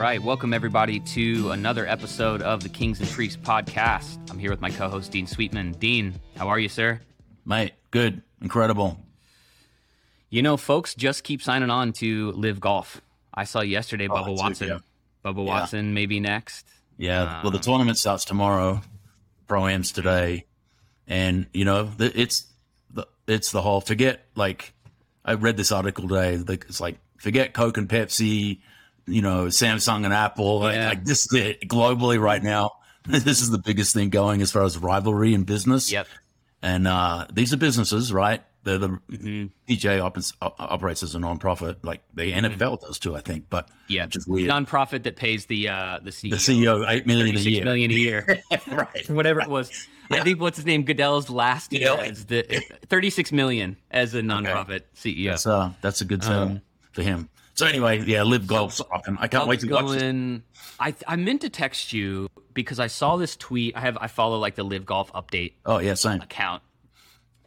right, welcome everybody to another episode of the Kings and Freaks podcast. I'm here with my co-host Dean Sweetman. Dean, how are you, sir? Mate, good, incredible. You know, folks just keep signing on to live golf. I saw yesterday Oh, Bubba too, Watson. yeah. Bubba Yeah. Watson maybe next. Yeah. well, the Um, tournament starts tomorrow. Pro Am's today, and you know the, it's the it's the whole forget. Like I read this article today. It's like forget Coke and Pepsi. You know, Samsung and Apple. Like, Yeah. like this is it globally right now. this is the biggest thing going as far as rivalry in business. Yep. And uh, these are businesses, right? They're the hmm PGA operates, operates as a nonprofit, like the NFL does too, I think. But Yeah. is weird. Nonprofit that pays the uh, the CEO, the CEO eight million a year. million a year. right. whatever it was. I think what's his name? Goodell's last year Yeah. as the 36 million as a nonprofit CEO. That's uh, that's a good Um, for him. So anyway, yeah, live golf's. I can't wait to watch this. going. I I meant to text you because I saw this tweet. I have I follow like the Live Golf update Oh yeah, same. account,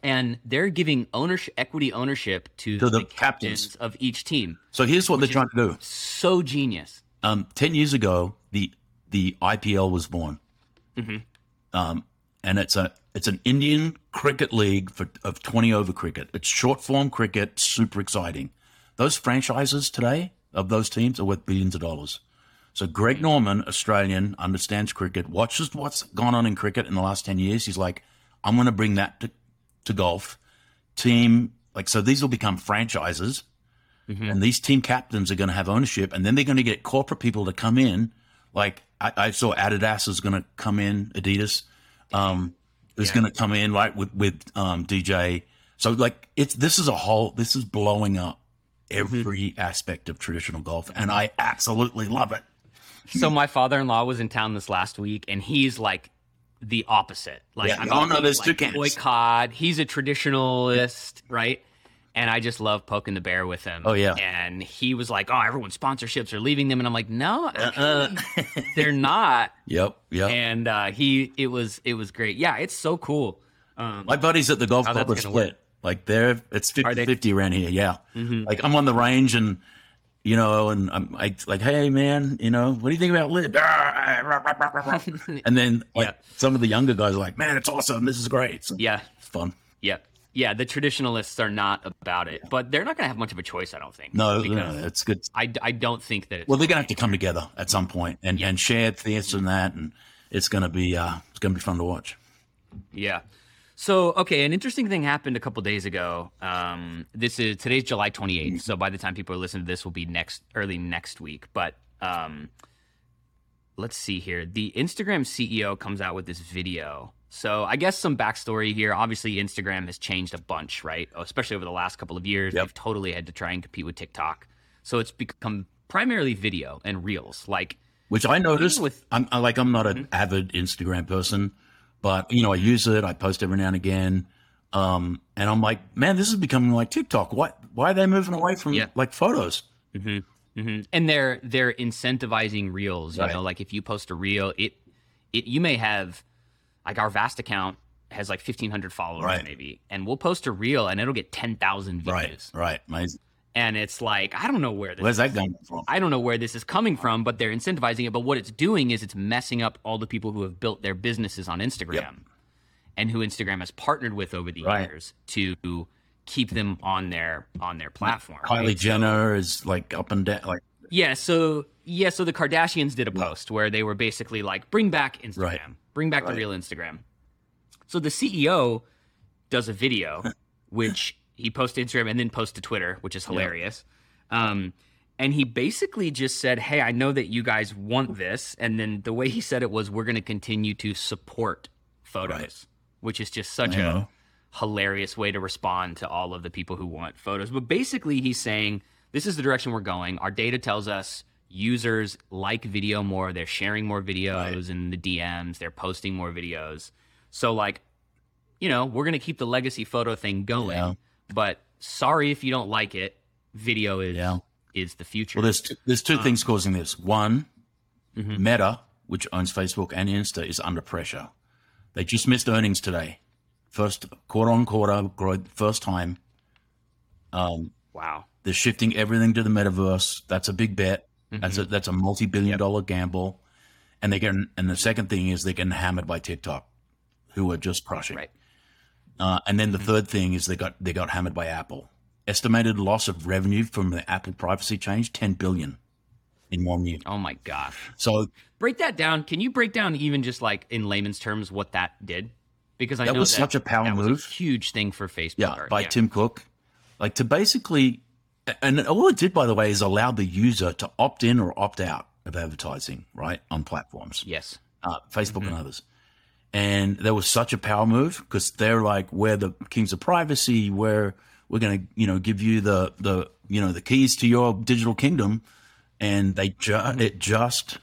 and they're giving ownership, equity ownership to, To the the captains of each team. So here's what they're trying to do. So genius. Um, ten years ago, the the IPL was born, mm-hmm. um, and it's a it's an Indian cricket league for of twenty over cricket. It's short form cricket, super exciting. Those franchises today of those teams are worth billions of dollars. So Greg Norman, Australian, understands cricket, watches what's gone on in cricket in the last ten years. He's like, I'm going to bring that to, to golf. Team like so, these will become franchises Mhm. and these team captains are going to have ownership, and then they're going to get corporate people to come in. Like I, I saw Adidas is going to come in, Adidas um, is Yeah. going to come in, right with with um, DJ. So like it's this is a whole this is blowing up every aspect of traditional golf, and I absolutely love it. So my father-in-law was in town this last week, and he's like the opposite. Like, Yeah. I'm Oh, no, talking, there's like, two camps. boycott. He's a traditionalist, right? And I just love poking the bear with him. Oh, yeah. And he was like, "Oh, everyone's sponsorships are leaving them," and I'm like, "No, Uh, they're not." yep, yep. And uh, he, it was, it was great. Yeah, it's so cool. Um, My buddies at the golf club are gonna work. Like they're it's 50 they? 50 around here. Yeah. mhm. Like I'm on the range and you know, and I'm I, like, hey man, you know, what do you think about LIV? and then like Yeah. some of the younger guys are like, man, it's awesome. This is great. So yeah, it's fun. yeah, yeah. The traditionalists are not about it, but they're not going to have much of a choice. I don't think. No, no, it's good. I, I don't think that. It's, Well, they're gonna have to come together at some point and and share this and that, and it's gonna be uh it's gonna be fun to watch. Yeah. So, okay, an interesting thing happened a couple days ago. Um, this is today's July 28th. So by the time people are listening to this, will be next early next week. But um, let's see here. The Instagram CEO comes out with this video. So I guess some backstory here. Obviously, Instagram has changed a bunch, right? Especially over the last couple of years. Yep. They've totally had to try and compete with TikTok. So it's become primarily video and reels. Like, Which I noticed. With- I'm I, like I'm not an avid Instagram person, but you know I use it. I post every now and again, um, and I'm like, man, this is becoming like TikTok. Why why are they moving away from Yeah. like photos? hmm hmm And they're they're incentivizing reels. You Right. know, like if you post a reel, it it you may have like our vast account has like fifteen hundred followers Right. maybe, and we'll post a reel and it'll get ten thousand views. Right, right. Amazing. And it's like I don't know where this Where's that coming from? I don't know where this is coming from, but they're incentivizing it. But what it's doing is it's messing up all the people who have built their businesses on Instagram and who Instagram has partnered with over the Right. years to keep them on their on their platform. Kylie right? So- Jenner is like up and down. Like yeah, so yeah, so the Kardashians did a post where they were basically like, "Bring back Instagram, Right. bring back the real Instagram." So the CEO does a video, which he posts to Instagram and then posts to Twitter, which is hilarious. Um, and he basically just said, "Hey, I know that you guys want this," and then the way he said it was, "We're going to continue to support photos," Right. which is just such a hilarious way to respond to all of the people who want photos. But basically, he's saying this is the direction we're going. Our data tells us users like video more. They're sharing more videos in the DMs. They're posting more videos. So, like, you know, we're gonna keep the legacy photo thing going. Yeah. But sorry if you don't like it. Video is Yeah. is the future. well, there's t- there's two things causing this. One, Mhm. Meta, which owns Facebook and Insta, is under pressure. They just missed earnings today, first quarter on quarter growth, first time. Um, wow. they're shifting everything to the metaverse. That's a big bet. That's a that's a multi billion dollar gamble, and they get and the second thing is they're getting hammered by TikTok, who are just crushing. Right. Uh, and then the third thing is they got they got hammered by Apple. Estimated loss of revenue from the Apple privacy change ten billion in one year. Oh my gosh. So Break that down. Can you break down even just like in layman's terms what that did? Because I know That know was such a power that move. huge thing for Facebook. yeah, or- by Tim Cook, like to basically, and all it did by the way is allow the user to opt in or opt out of advertising, right, on platforms. Yes. uh, Facebook and others. And there was such a power move because they're like, we're the kings of privacy. We're we're going to you know give you the the you know the keys to your digital kingdom, and they ju- it just.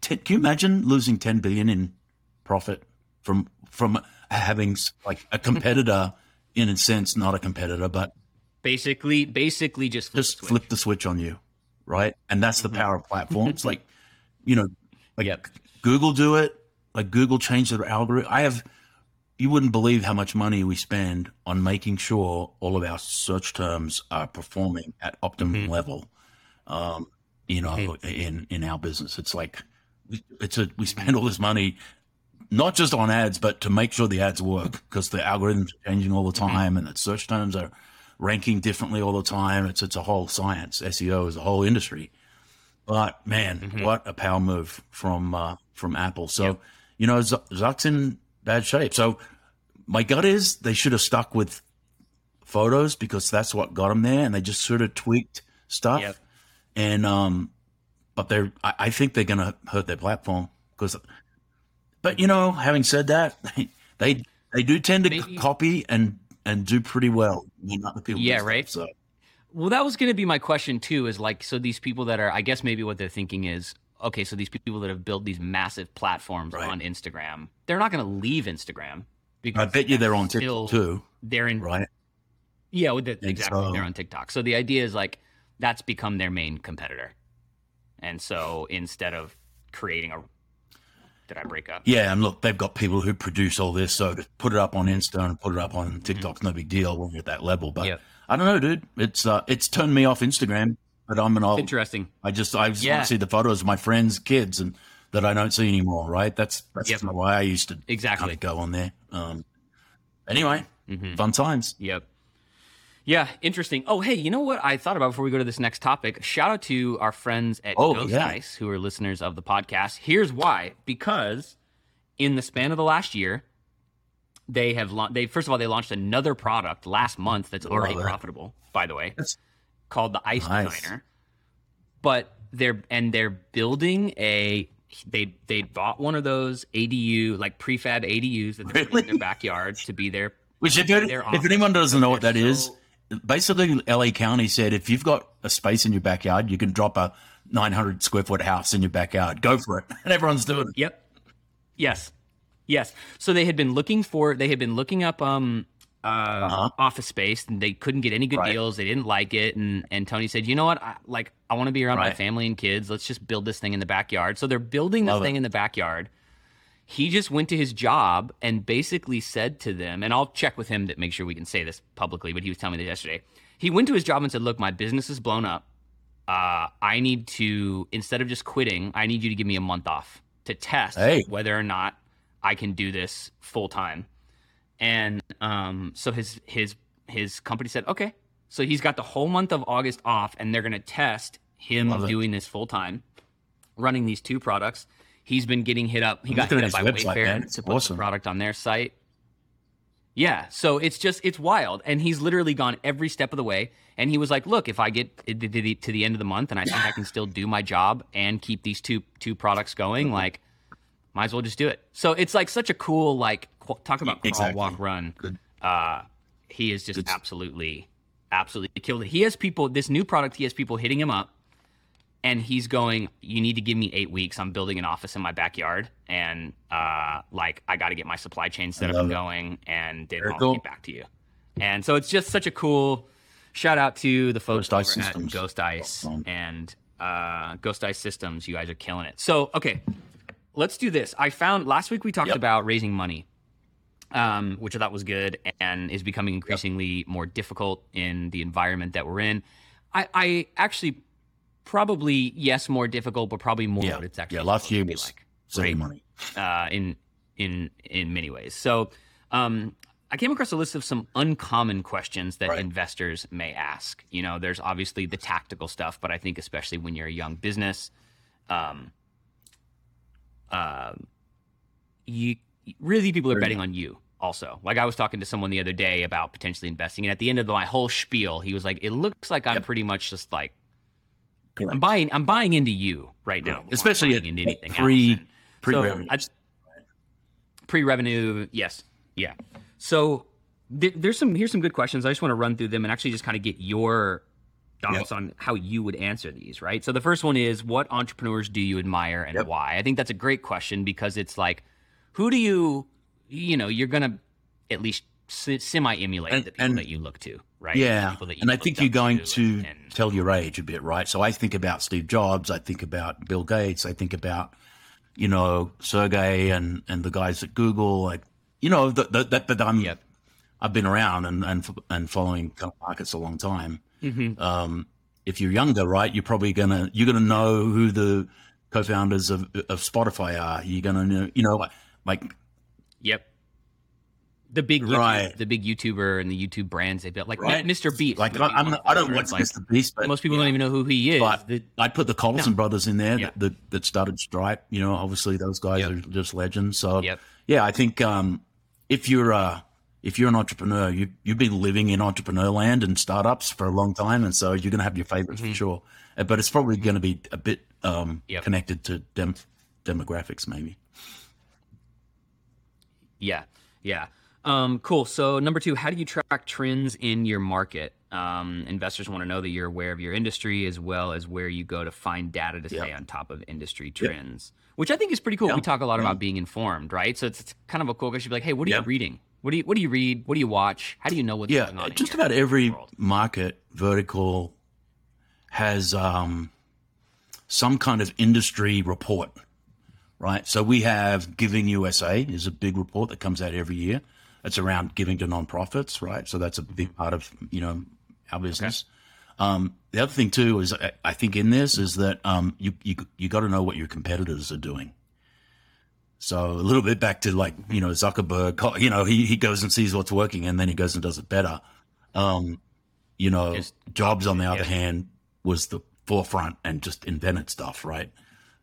T- can you imagine losing ten billion in profit from from having like a competitor in a sense, not a competitor, but Basically, basically just flip just the switch. flip the switch on you, right? And that's the mm-hmm. power of platforms. like, you know, like Yep. Google do it. Like Google changed their algorithm. I have, you wouldn't believe how much money we spend on making sure all of our search terms are performing at optimum mm-hmm. level. Um, you know, mm-hmm. in in our business, it's like it's a we mm-hmm. spend all this money not just on ads, but to make sure the ads work because the algorithms are changing all the time and the search terms are ranking differently all the time. It's it's a whole science. SEO is a whole industry. But man, what a power move from uh, from Apple. So you know, Z- Zuck's in bad shape. So my gut is they should have stuck with photos because that's what got them there, and they just sort of tweaked stuff. Yep. And um, but they're I, I think they're gonna hurt their platform because. But you know, having said that, they they do tend to Maybe- copy and and do pretty well. when other people Yeah, stuff. right. So Well, that was going to be my question too. Is like, so these people that are, I guess maybe what they're thinking is, okay, so these people that have built these massive platforms Right. on Instagram, they're not going to leave Instagram. Because I bet you they're on still- TikTok too, They're in, right? yeah, with the, exactly. so. They're on TikTok. So the idea is like that's become their main competitor, and so instead of creating a, did I break up? Yeah, and look, they've got people who produce all this, so to put it up on Insta and put it up on TikTok's no big deal when you're at that level. But Yep. I don't know, dude. It's uh, it's turned me off Instagram, but I'm an old. Interesting. I just I just Yeah. want to see the photos of my friends' kids and that I don't see anymore. Right? That's that's Yep. why I used to Exactly. kind of go on there. Um, anyway, Mm-hmm. fun times. Yep. Yeah, interesting. Oh, hey, you know what I thought about before we go to this next topic? Shout out to our friends at Oh, Ghost yeah. Dice who are listeners of the podcast. Here's why: because in the span of the last year, they have lau- they first of all they launched another product last month that's already it. profitable. By the way, That's- called the Ice Nice. Designer. But they're and they're building a they they bought one of those ADU like prefab ADUs that they're Really? in their backyard to be there. Which if, it, They're if anyone doesn't know what that is, basically LA County said if you've got a space in your backyard, you can drop a 900 square foot house in your backyard. Go for it, and everyone's doing it. Yep. Yes. Yes. So they had been looking for they had been looking up um uh, huh. office space and they couldn't get any good Uh-huh. Right. deals. They didn't like it and and Tony said, "You know what? I, like I want to be around my family and kids. Let's just build this thing in the backyard." So they're building this Love it. thing in the backyard. He just went to his job and basically said to them, and I'll check with him to make sure we can say this publicly, but he was telling me this yesterday. He went to his job and said, "Look, my business is blown up. Uh, I need to instead of just quitting, I need you to give me a month off to test Hey. whether or not I can do this full time." And um, so his his his company said, "Okay." So he's got the whole month of August off, and they're going to test him Love it. doing this full time, running these two products. He's been getting hit up. He got looking hit up by website, Wayfair man. to It's put awesome. the product on their site. Yeah, so it's just it's wild, and he's literally gone every step of the way. And he was like, "Look, if I get to the, end of the month, and I think I can still do my job and keep these two two products going, like, might as well just do it." So it's like such a cool like talk about crawl, Exactly. walk, run. Good. Uh, he is just absolutely, absolutely killed it. He has people. This new product, he has people hitting him up, and he's going, "You need to give me eight weeks. I'm building an office in my backyard, and uh, like I got to get my supply chain set up and going, and then Very I'll cool. get back to you." And so it's just such a cool shout out to the folks Ghost Ice Systems. Ghost Ice and uh, Ghost Ice Systems. You guys are killing it. So okay, let's do this. I found last week we talked Yep. about raising money, um, which I thought was good and is becoming increasingly more difficult in the environment that we're in. I, I actually probably yes, more difficult, but probably more. Yeah. what it's actually Yeah, last supposed year to be was like saving right? money. uh, in in in many ways. So um, I came across a list of some uncommon questions that Right. investors may ask. You know, there's obviously the tactical stuff, but I think especially when you're a young business, um, um, you really people are betting on you. Also, like I was talking to someone the other day about potentially investing, and at the end of my whole spiel, he was like, "It looks like I'm Yep. pretty much just like Correct. I'm buying. I'm buying into you right now, Especially at into anything pre, else. pre-revenue. So I just pre-revenue. Yes, yeah. So th- there's some here's some good questions. I just want to run through them and actually just kind of get your thoughts Yep. on how you would answer these. Right. So the first one is, what entrepreneurs do you admire and Yep. why? I think that's a great question because it's like, who do you, you know, you're gonna at least semi emulate And- the people and- that you look to, right? Yeah, People that you and I think you're going to to and- tell your age a bit, right? So I think about Steve Jobs, I think about Bill Gates, I think about you know Sergey and and the guys at Google, like you know that that that, I'm Yep. I've been around and and and following kind of markets a long time. Mhm. Um, if you're younger, right, you're probably gonna you're gonna know who the co-founders of of Spotify are. You're gonna know, you know, like, Yep. The big YouTube, Right. the big YouTuber and the YouTube brands they built, like Right. Mr. Beast. like I'm not, I don't watch like, Mr. Beast, but Most people don't even know who he is. But The- I put the Collison brothers in there Yeah. that, that that started Stripe. You know, obviously those guys Yep. are just legends. So Yep. yeah, I think um, if you're uh, if you're an entrepreneur, you you've been living in entrepreneur land and startups for a long time, and so you're going to have your favorites for sure. Uh, But it's probably going to be a bit um, Mm-hmm. Yep. connected to dem- demographics, maybe. Yeah, yeah. Um, cool. So number two, how do you track trends in your market? Um, investors want to know that you're aware of your industry as well as where you go to find data to stay Yeah. on top of industry trends, which I think is pretty cool. Yeah. We talk a lot Yeah. about being informed, right? So it's, it's kind of a cool question. Be like, hey, what are you reading? What do you What do you read? What do you watch? How do you know what's Yeah, going on? just about every world? market vertical has um, some kind of industry report, right? So we have Giving USA is a big report that comes out every year. It's around giving to nonprofits, right? So that's a big part of you know our business. Um, the other thing too is I, I think in this is that um, you you you got to know what your competitors are doing. So a little bit back to like you know Zuckerberg, you know he he goes and sees what's working and then he goes and does it better. Um, you know, Jobs on the other yeah. hand was the forefront and just invented stuff, right?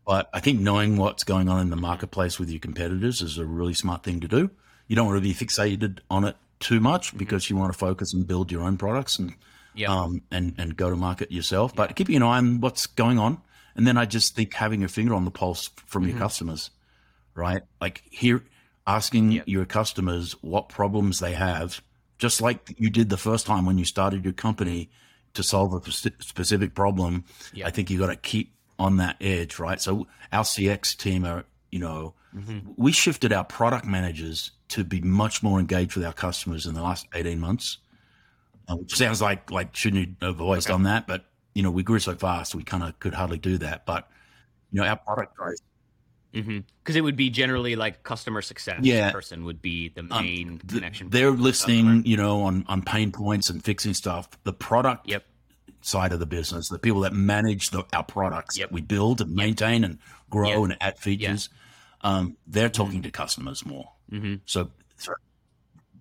But I think knowing what's going on in the marketplace with your competitors is a really smart thing to do. You don't want to be fixated on it too much Mm-hmm. because you want to focus and build your own products and Yep. um, and and go to market yourself. But keeping an eye on what's going on, and then I just think having your finger on the pulse from Mm-hmm. your customers, right? Like here, asking Yep. your customers what problems they have, just like you did the first time when you started your company to solve a specific problem. Yep. I think you got to keep on that edge, right? So our CX team are, you know, Mm-hmm. we shifted our product managers to be much more engaged with our customers in the last 18 months. Which sounds like like shouldn't you have always done that, but you know we grew so fast we kind of could hardly do that. But you know our product growth, because it would be generally like customer success Yeah. person would be the um, main th- connection. they're listening, you know, on on pain points and fixing stuff. The product Yep. Side of the business, the people that manage the, our products Yep. that we build and maintain and grow Yep. and add features, um, they're talking to customers more. Mm-hmm. So so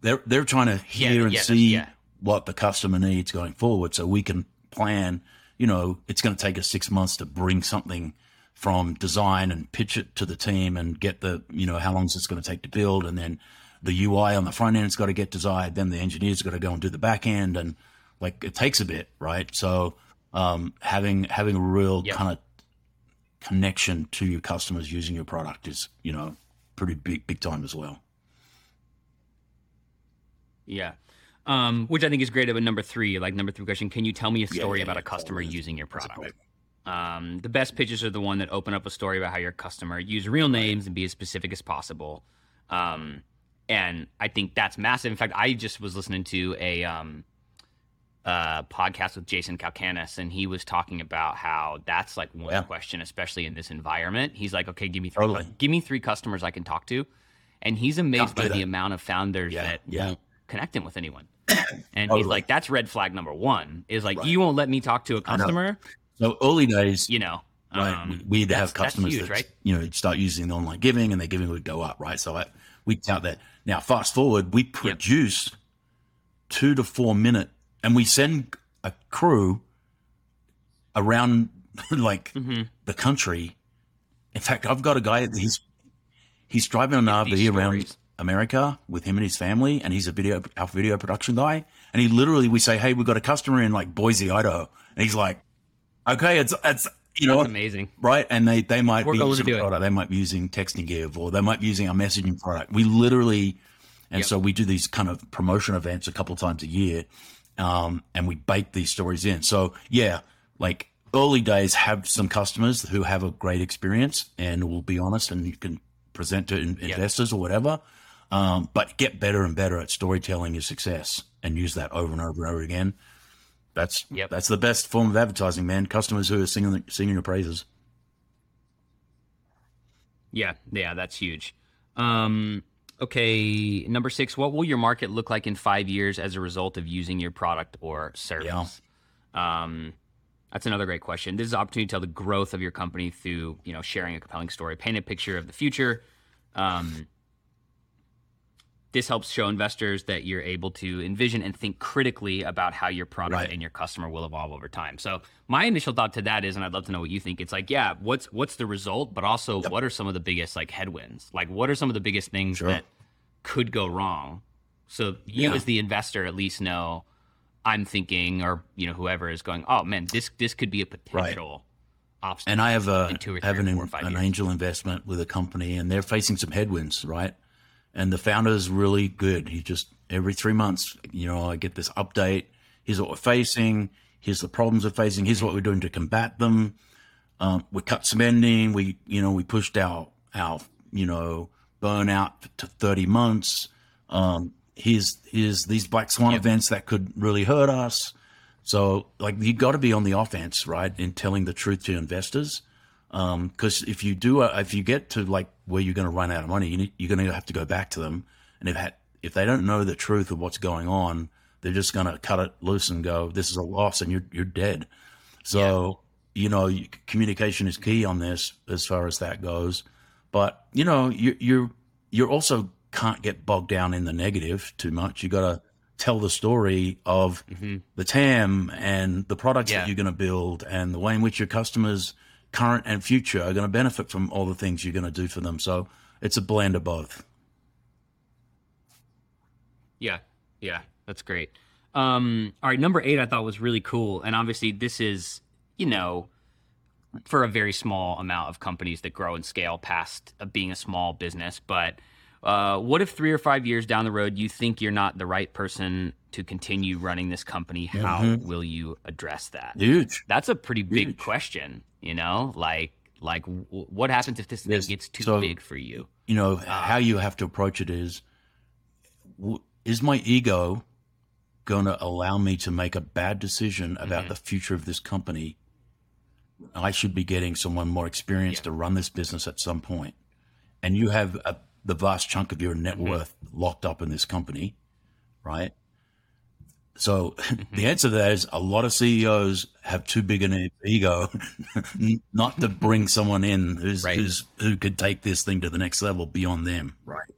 they're they're trying to Yeah, hear and yeah, see yeah. what the customer needs going forward, so we can plan. You know, it's going to take us six months to bring something from design and pitch it to the team and get the you know how long is this going to take to build, and then the UI on the front end's got to get desired Then the engineers got to go and do the back end, and like it takes a bit, right? So um, having having a real Yep. kind of connection to your customers using your product is you know pretty big big time as well. Yeah. Um, which I think is great. But number three, like number three question, can you tell me a story yeah, about a customer totally. using your product? Um, the best pitches are the one that open up a story about how your customer use real names and be as specific as possible. Um, and I think that's massive. In fact, I just was listening to a um, uh, podcast with Jason Calacanis, and he was talking about how that's like one Yeah. question, especially in this environment. He's like, okay, give me three, Totally. give me three customers I can talk to, and he's amazed by that. the amount of founders Yeah, that yeah. won't connect him with anyone. And he's like, that's red flag number one. Is like Right. you won't let me talk to a customer So early days, you know, right? um, we'd have customers huge, that right? you know start using the online giving, and their giving would go up, right? So I, we count that. Now, fast forward, we produce two to four minute, and we send a crew around like Mm-hmm. the country. In fact, I've got a guy. He's he's driving an RV around. America with him and his family, and he's a video our video production guy. And he literally, we say, "Hey, we've got a customer in like Boise, Idaho," and he's like, "Okay, it's it's you know That's amazing. right? And they they might We're be using product, they might be using texting give, or they might be using our messaging product. We literally, and Yep. so we do these kind of promotion events a couple times a year, um, and we bake these stories in. So yeah, like early days, have some customers who have a great experience, and will be honest, and you can present to in- investors or whatever. Um, but get better and better at storytelling your success, and use that over and over and over again. That's Yep. that's the best form of advertising, man. Customers who are singing singing your praises. Yeah, yeah, that's huge. Um, okay, number six. What will your market look like in five years as a result of using your product or service? Um, that's another great question. This is an opportunity to tell the growth of your company through you know sharing a compelling story, paint a picture of the future. Um, this helps show investors that you're able to envision and think critically about how your product Right. and your customer will evolve over time. So my initial thought to that is, and I'd love to know what you think. It's like, yeah, what's what's the result, but also what are some of the biggest like headwinds? Like, what are some of the biggest things Sure. that could go wrong? So you Yeah. as the investor at least know I'm thinking, or you know whoever is going, oh man, this this could be a potential obstacle. And I have a in two or have an, four or five an angel investment with a company, and they're facing some headwinds, right? And the founder is really good. He just every three months, you know, I get this update. Here's what we're facing. Here's the problems we're facing. Here's what we're doing to combat them. Um, we cut spending. We, you know, we pushed our our you know burnout to 30 months. Um, here's here's these black swan events that could really hurt us. So like you got to be on the offense, right, in telling the truth to investors. Because if you do, uh, if you get to like where you're going to run out of money, you need, you're going to have to go back to them. And if ha- if they don't know the truth of what's going on, they're just going to cut it loose and go, "This is a loss," and you're you're dead. So you know, you, communication is key on this as far as that goes. But you know, you you're you're also can't get bogged down in the negative too much. You got to tell the story of the TAM and the products Yeah. that you're going to build and the way in which your customers, current and future, are going to benefit from all the things you're going to do for them. So it's a blend of both. Yeah, yeah, that's great. Um, all right, number eight I thought was really cool, and obviously this is you know for a very small amount of companies that grow and scale past uh, being a small business. But uh, what if three or five years down the road you think you're not the right person to continue running this company? How will you address that? Huge. That's a pretty big Huge. question, you know. Like, like w- what happens if this thing gets too so- big for you? you know uh, how you have to approach it is w- is my ego going to allow me to make a bad decision about mm-hmm. the future of this company? I should be getting someone more experienced to run this business at some point. And you have a, the vast chunk of your net mm-hmm. worth locked up in this company right so the answer to that is a lot of CEOs have too big an ego not to bring someone in who's, Right. who's who could take this thing to the next level beyond them. Right.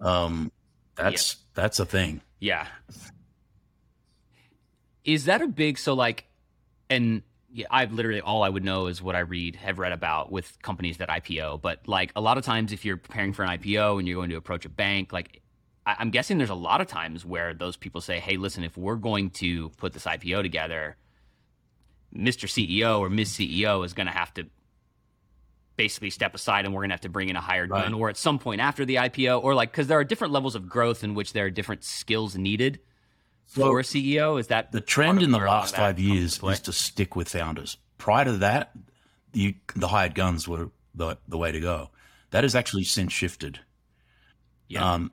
Um, that's that's a thing. Yeah. Is that a big so like and yeah, I've literally all I would know is what I read, have read about with companies that IPO. But like a lot of times, if you're preparing for an IPO and you're going to approach a bank, like I, I'm guessing there's a lot of times where those people say, "Hey, listen, if we're going to put this IPO together, Mr. CEO or Ms. CEO is going to have to basically step aside, and we're going to have to bring in a hired Right. gun, or at some point after the IPO, or like because there are different levels of growth in which there are different skills needed Well, for a CEO. Is that The trend in the where a lot of last five years is to stick with founders. Prior to that, you, the hired guns were the, the way to go. That has actually since shifted. Yeah. Um,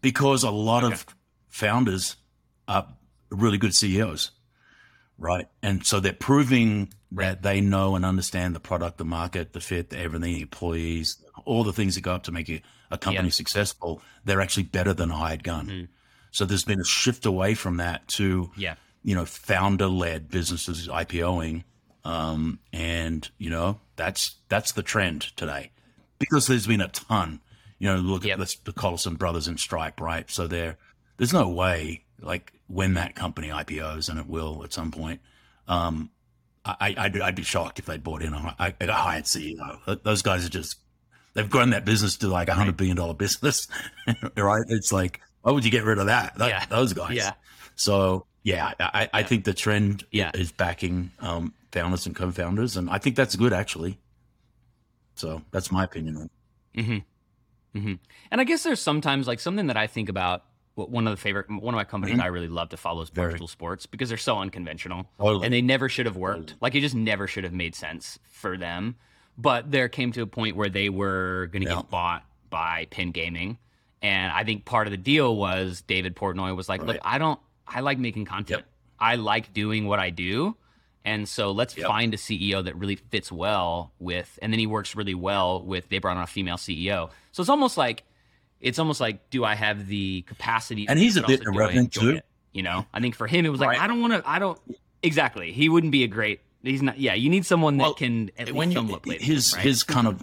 because a lot of founders are really good CEOs, right? And so they're proving that they know and understand the product, the market, the fit, the everything, the employees, all the things that go up to make a, a company Yeah. successful. They're actually better than a hired gun. So there's been a shift away from that to yeah. you know, founder led businesses IPOing. Um, and you know that's that's the trend today because there's been a ton. You know, look Yep. at the, the Collison brothers in Stripe, right? So there, there's no way like when that company IPOs, and it will at some point. Um, I, I'd, I'd be shocked if they bought in a, a, a hired CEO. Those guys are just they've grown that business to like a hundred billion dollar business, right? It's like why would you get rid of that? That- Yeah. those guys. Yeah. So yeah, I, I think the trend Yeah. is backing um, founders and co-founders, and I think that's good actually. So that's my opinion. on it. And I guess there's sometimes like something that I think about. One of the favorite, one of my companies I really love to follow is Mm-hmm. Barstool Sports because they're so unconventional, Totally. and they never should have worked. Like it just never should have made sense for them. But there came to a point where they were going to Yeah. get bought by Penn Gaming, and I think part of the deal was David Portnoy was like, "Look, I don't, I like making content. Yep. I like doing what I do." And so let's Yep. find a CEO that really fits well with, and then he works really well with. They brought on a female CEO, so it's almost like, it's almost like, do I have the capacity? And he's a bit irreverent, too. it? You know, I think for him it was like, Right. I don't want to, I don't exactly. He wouldn't be a great. He's not. Yeah, you need someone that Well, can at least when you, play the his right? his kind of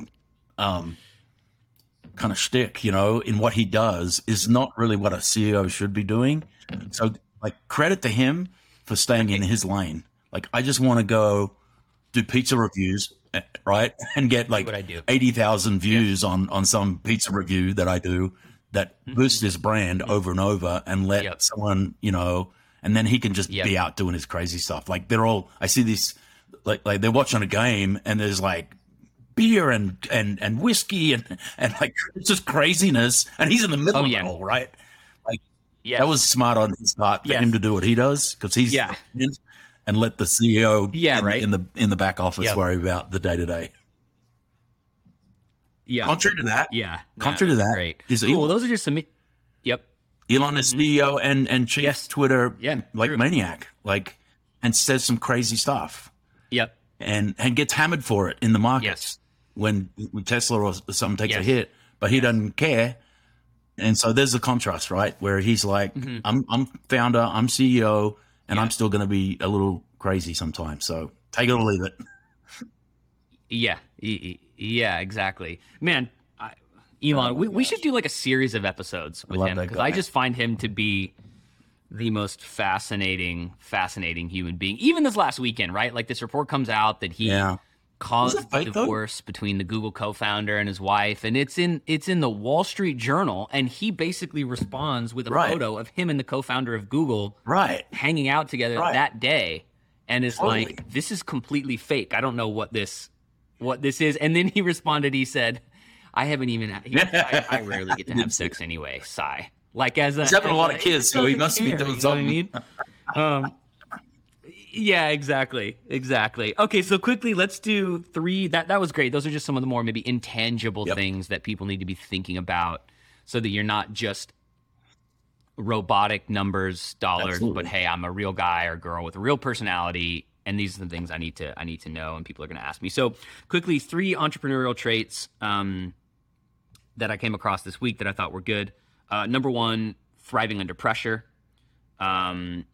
um kind of shtick, you know, in what he does is not really what a CEO should be doing. So like credit to him for staying in his lane. Like I just want to go do pizza reviews, eh, right, and get like what I do. eighty thousand views on on some pizza review that I do that boosts his brand over and over, and let Mm-hmm. Yep. someone you know, and then he can just Yep. be out doing his crazy stuff. Like they're all, I see these, like like they're watching a game and there's like beer and and and whiskey and and like it's just craziness, and he's in the middle Oh, of yeah. it all, right? Yes. That was smart on his part for Yes. him to do what he does because he's Yeah. And let the CEO Yeah, in, right. in the in the back office Yep. worry about the day to day. yeah, Contrary to that, yeah. contrary to that, great. is Cool. Elon. Those are just some. Yep. Elon is CEO and and chief Yes. Twitter Yeah, like true. maniac, like and says some crazy stuff Yep. and and gets hammered for it in the markets Yes. when, when Tesla or something takes a hit, but he doesn't care. And so there's a contrast, right? Where he's like, Mm-hmm. I'm I'm founder, I'm CEO, and I'm still going to be a little crazy sometimes. So take it or leave it. Yeah, y- y- yeah, exactly. Man, I, Elon, we, we should do like a series of episodes with him because. I just find him to be the most fascinating, fascinating human being. Even this last weekend, right? Like this report comes out that he Yeah. Caused it fake, though? divorce between the Google co-founder and his wife, and it's in it's in the Wall Street Journal, and he basically responds with a Right. photo of him and the co-founder of Google Right. hanging out together Right. that day and it's Totally. like this is completely fake i don't know what this what this is and then he responded he said i haven't even he, I, I rarely get to have sex anyway sigh like as a He's having a lot of kids, so he must be doing you know what I something. mean? um yeah exactly exactly. Okay so quickly let's do three that that was great. Those are just some of the more maybe intangible Yep. things that people need to be thinking about so that you're not just robotic numbers dollars Absolutely. but hey i'm a real guy or girl with a real personality and these are the things i need to i need to know and people are going to ask me. So quickly three entrepreneurial traits um, that i came across this week that i thought were good. Uh, number one thriving under pressure. Um,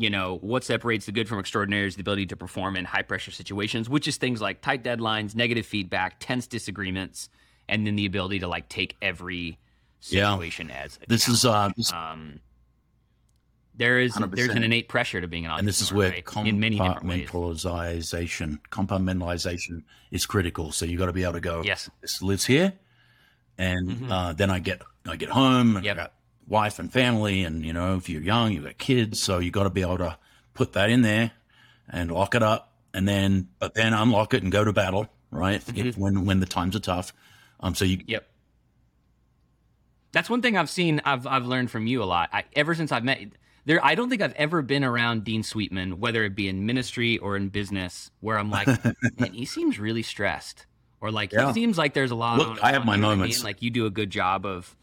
you know what separates the good from extraordinary is the ability to perform in high pressure situations which is things like tight deadlines negative feedback tense disagreements and then the ability to like take every Yeah. situation as a This is uh, this, um, there is there's 100%. an innate pressure to being an entrepreneur and this is where right? in many different ways. compartmentalization, compartmentalization is critical. So you got to be able to go. Yes. this lives here, and uh, then I get I get home and Yep. I got wife and family, and you know if you're young, you've got kids, so you got to be able to put that in there and lock it up, and then but then unlock it and go to battle, right? If, when when the times are tough, um, so you Yep. That's one thing I've seen. I've I've learned from you a lot. I, ever since I've met there, I don't think I've ever been around Dean Sweetman, whether it be in ministry or in business, where I'm like, man, he seems really stressed, or like Yeah. he seems like there's a lot. Look, on, I have my you know what moments. mean? Like you do a good job of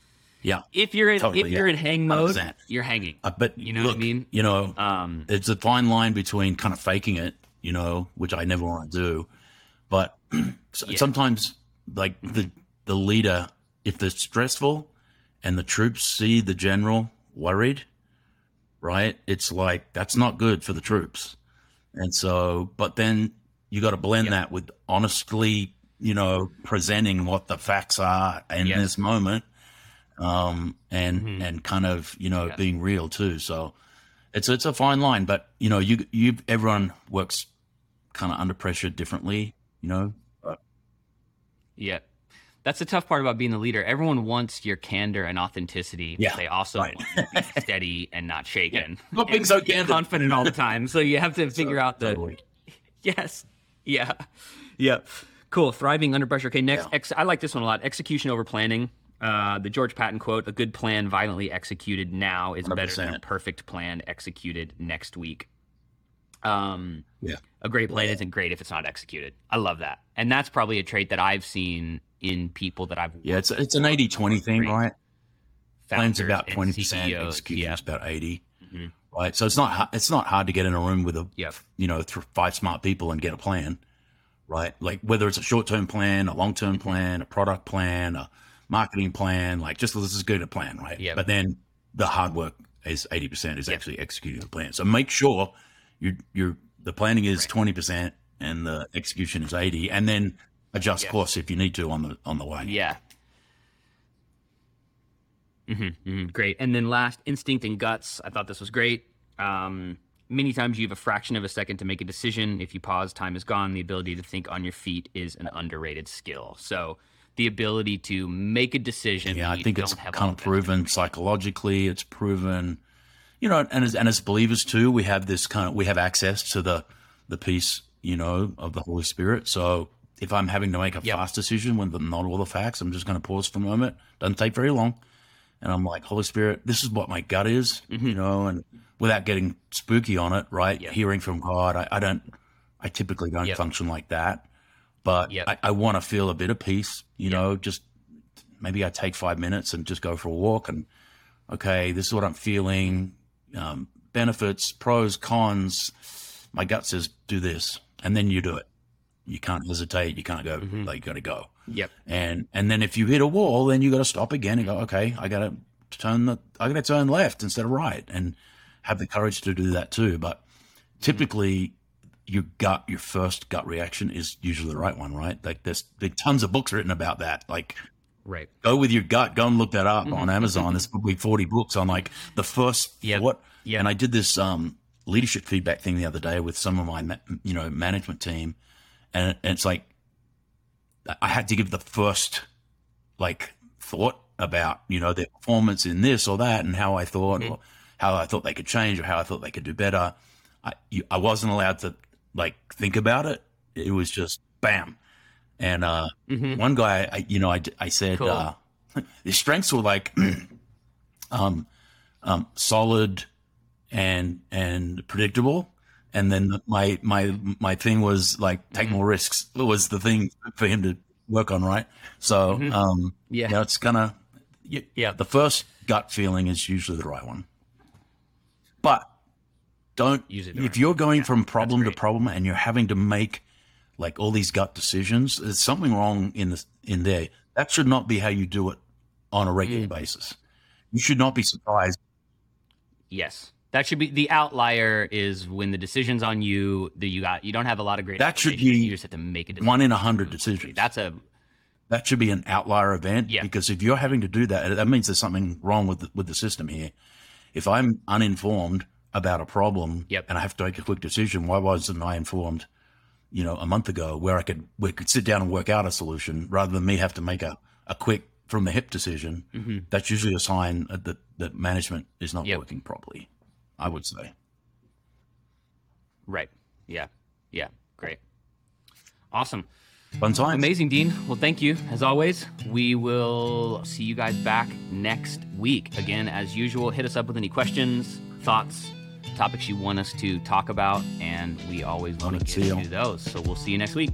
yeah. if you're in, Totally, if you're in hang mode, 100%. you're hanging. Uh, but You know look, what I mean? You know, Um, there's a fine line between kind of faking it, you know, which I never want to do. But Yeah. sometimes, like the the leader, if they're stressful, and the troops see the general worried, right? It's like that's not good for the troops. And so, but then you got to blend that with honestly, you know, presenting what the facts are in this moment, um, and Mhm. and kind of you know Yeah. being real too. So it's it's a fine line, but you know, you you everyone works kind of under pressure differently, you know. But Yeah. That's the tough part about being the leader. Everyone wants your candor and authenticity, Yeah, but they also right. want you to be steady and not shaken. Not being so candid. confident all the time. So you have to figure out the Totally. Yes. Yeah. Yeah. Cool. Thriving under pressure. Okay. Next, Yeah. ex- I like this one a lot. Execution over planning. Uh, the George Patton quote: "A good plan violently executed now is better than a perfect plan executed next week." Um, Yeah. a great plan isn't great if it's not executed. I love that, and that's probably a trait that I've seen in people that I've Yeah, it's it's an 80-20 thing, right? Plan's about twenty percent, CEOs. execution's Yeah. about 80 Mhm. right? So it's not it's not hard to get in a room with a Yep. you know th- five smart people and get a plan, right? Like whether it's a short term plan, a long Mm-hmm. term plan, a product plan, a marketing plan, like just let's just get a plan, right? Yep. But then the hard work is eighty percent is actually executing the plan. So make sure you you're the planning is twenty percent and the execution is eighty, and then adjust Yes. course if you need to on the on the way. Yeah. hmm great. And then last, instinct and guts. I thought this was great. Um, many times you have a fraction of a second to make a decision. If you pause, time is gone. The ability to think on your feet is an underrated skill. So the ability to make a decision. Yeah, I think it's kind of proven psychologically. It's proven, you know, and as and as believers too, we have this kind of we have access to the the peace, you know, of the Holy Spirit. So if I'm having to make a Yep. fast decision with not all the facts, I'm just going to pause for a moment. Doesn't take very long, and I'm like, Holy Spirit, this is what my gut is, you know, and without getting spooky on it, right? Mm-hmm. Yep. Hearing from God, I, I don't, I typically don't Yep. function like that, but Yep. I, I want to feel a bit of peace, you Yep. know, just maybe I take five minutes and just go for a walk and okay, this is what I'm feeling. Um, benefits, pros, cons. My gut says do this, and then you do it. You can't hesitate. You can't go. Mhm. Like you got to go. Yep. And and then if you hit a wall, then you got to stop again and go. Okay, I got to turn the. I got to turn left instead of right, and have the courage to do that too. But typically, your gut, your first gut reaction is usually the right one, right? Like there's been tons of books written about that. Like Right. go with your gut. Go and look that up on Amazon. There's probably 40 books on like the first Yep. what. Yeah, And I did this um, leadership feedback thing the other day with some of my, you know, management team, and it- it's like I had to give the first like thought about you know their performance in this or that and how I thought or how I thought they could change or how I thought they could do better. I you, I wasn't allowed to like think about it. It was just bam. And uh, Mhm. one guy, I, you know, I, I said Cool. uh, his strengths were like um, um, solid and and predictable. And then my my my thing was like take more risks. It was the thing for him to work on, right? So um, Yeah. you know, it's gonna Yeah. The first gut feeling is usually the right one, but don't Use it if you're going from problem to problem and you're having to make like all these gut decisions. There's something wrong in the in there. That should not be how you do it on a regular Mm. basis. You should not be surprised. Yes. That should be the outlier is when the decision's on you, that you got you don't have a lot of great That should be you just have to make a decision. One in a hundred decisions. That's a That should be an outlier event Yeah. because if you're having to do that, that means there's something wrong with the, with the system here. If I'm uninformed about a problem Yep. and I have to make a quick decision, why wasn't I informed, you know, a month ago where I could we could sit down and work out a solution rather than me have to make a, a quick from the hip decision? Mm-hmm. That's usually a sign that that management is not Yep. working properly. I would say. right. Yeah. Yeah. Great. Awesome. Fun times. Amazing, Dean. Well, thank you. As always, we will see you guys back next week. Again, as usual, hit us up with any questions, thoughts, topics you want us to talk about, and we always want to get you. those. So we'll see you next week.